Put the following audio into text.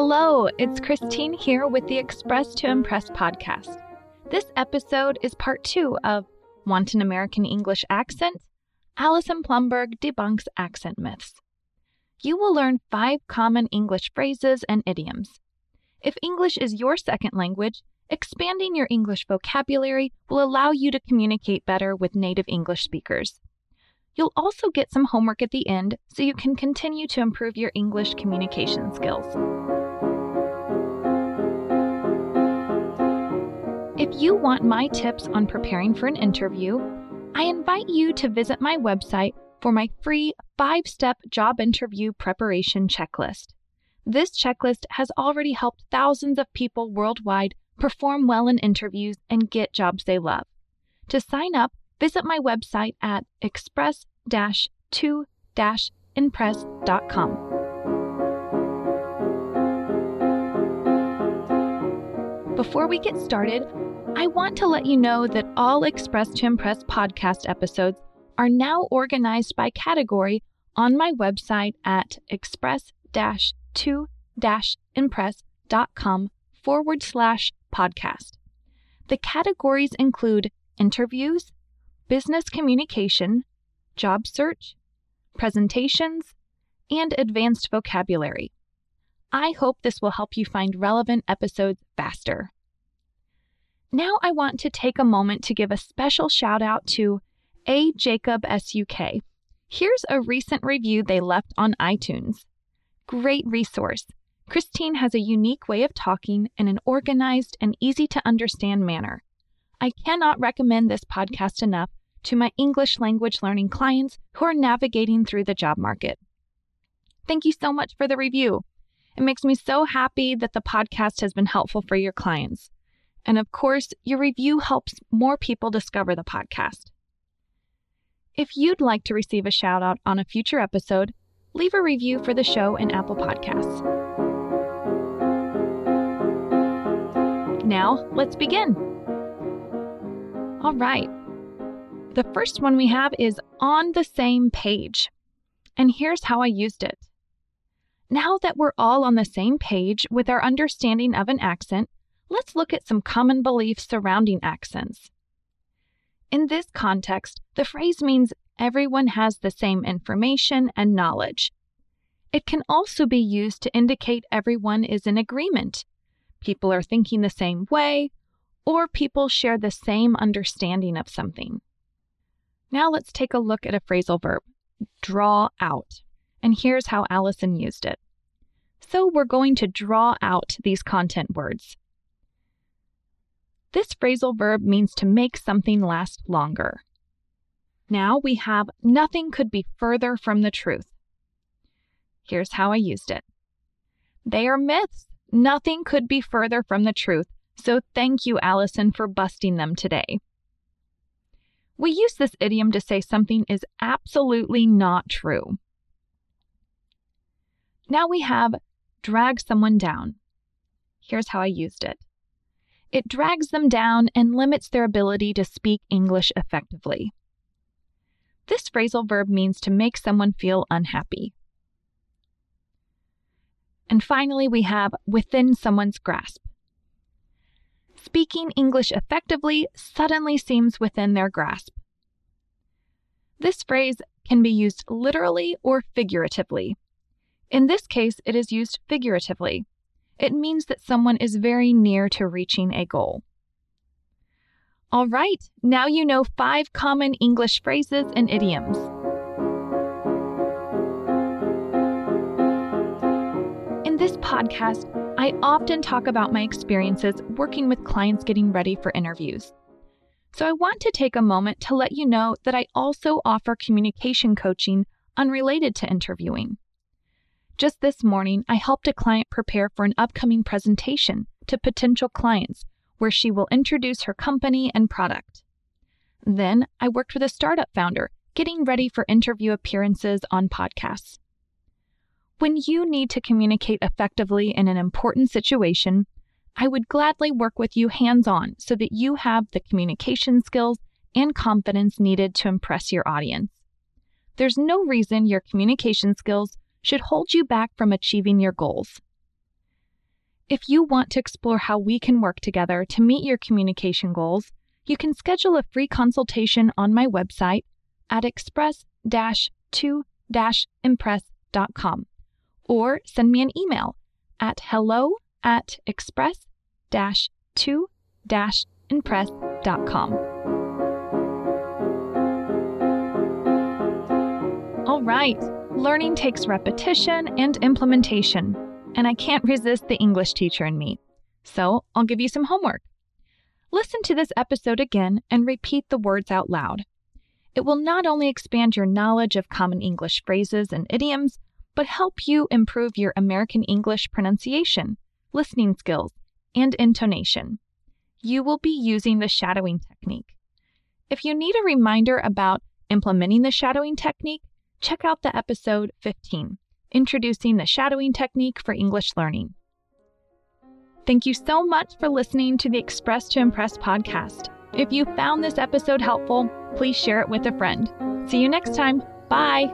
Hello, it's Christine here with the Express to Impress podcast. This episode is part two of Want an American English Accent? Allison Plumberg debunks accent myths. You will learn five common English phrases and idioms. If English is your second language, expanding your English vocabulary will allow you to communicate better with native English speakers. You'll also get some homework at the end so you can continue to improve your English communication skills. If you want my tips on preparing for an interview, I invite you to visit my website for my free five step job interview preparation checklist. This checklist has already helped thousands of people worldwide perform well in interviews and get jobs they love. To sign up, visit my website at express 2 impress.com. Before we get started, I want to let you know that all Express to Impress podcast episodes are now organized by category on my website at express to impress.com forward slash podcast. The categories include interviews, business communication, job search, presentations, and advanced vocabulary. I hope this will help you find relevant episodes faster. Now I want to take a moment to give a special shout out to A. Jacob SUK. Here's a recent review they left on iTunes. Great resource. Christine has a unique way of talking in an organized and easy to understand manner. I cannot recommend this podcast enough to my English language learning clients who are navigating through the job market. Thank you so much for the review. It makes me so happy that the podcast has been helpful for your clients. And of course, your review helps more people discover the podcast. If you'd like to receive a shout out on a future episode, leave a review for the show in Apple Podcasts. Now, let's begin. All right. The first one we have is on the same page. And here's how I used it. Now that we're all on the same page with our understanding of an accent, let's look at some common beliefs surrounding accents. In this context, the phrase means everyone has the same information and knowledge. It can also be used to indicate everyone is in agreement. People are thinking the same way, or people share the same understanding of something. Now let's take a look at a phrasal verb, draw out. And here's how Allison used it. So we're going to draw out these content words. This phrasal verb means to make something last longer. Now we have nothing could be further from the truth. Here's how I used it. They are myths. Nothing could be further from the truth. So thank you, Allison, for busting them today. We use this idiom to say something is absolutely not true. Now we have drag someone down. Here's how I used it. It drags them down and limits their ability to speak English effectively. This phrasal verb means to make someone feel unhappy. And finally, we have within someone's grasp. Speaking English effectively suddenly seems within their grasp. This phrase can be used literally or figuratively. In this case, it is used figuratively it means that someone is very near to reaching a goal. All right, now you know five common English phrases and idioms. In this podcast, I often talk about my experiences working with clients getting ready for interviews. So I want to take a moment to let you know that I also offer communication coaching unrelated to interviewing. Just this morning, I helped a client prepare for an upcoming presentation to potential clients where she will introduce her company and product. Then I worked with a startup founder getting ready for interview appearances on podcasts. When you need to communicate effectively in an important situation, I would gladly work with you hands on so that you have the communication skills and confidence needed to impress your audience. There's no reason your communication skills should hold you back from achieving your goals. If you want to explore how we can work together to meet your communication goals, you can schedule a free consultation on my website at express 2 impress.com or send me an email at hello at express 2 impress.com. All right, learning takes repetition and implementation, and I can't resist the English teacher in me. So I'll give you some homework. Listen to this episode again and repeat the words out loud. It will not only expand your knowledge of common English phrases and idioms, but help you improve your American English pronunciation, listening skills, and intonation. You will be using the shadowing technique. If you need a reminder about implementing the shadowing technique, check out the episode 15, Introducing the Shadowing Technique for English Learning. Thank you so much for listening to the Express to Impress podcast. If you found this episode helpful, please share it with a friend. See you next time. Bye.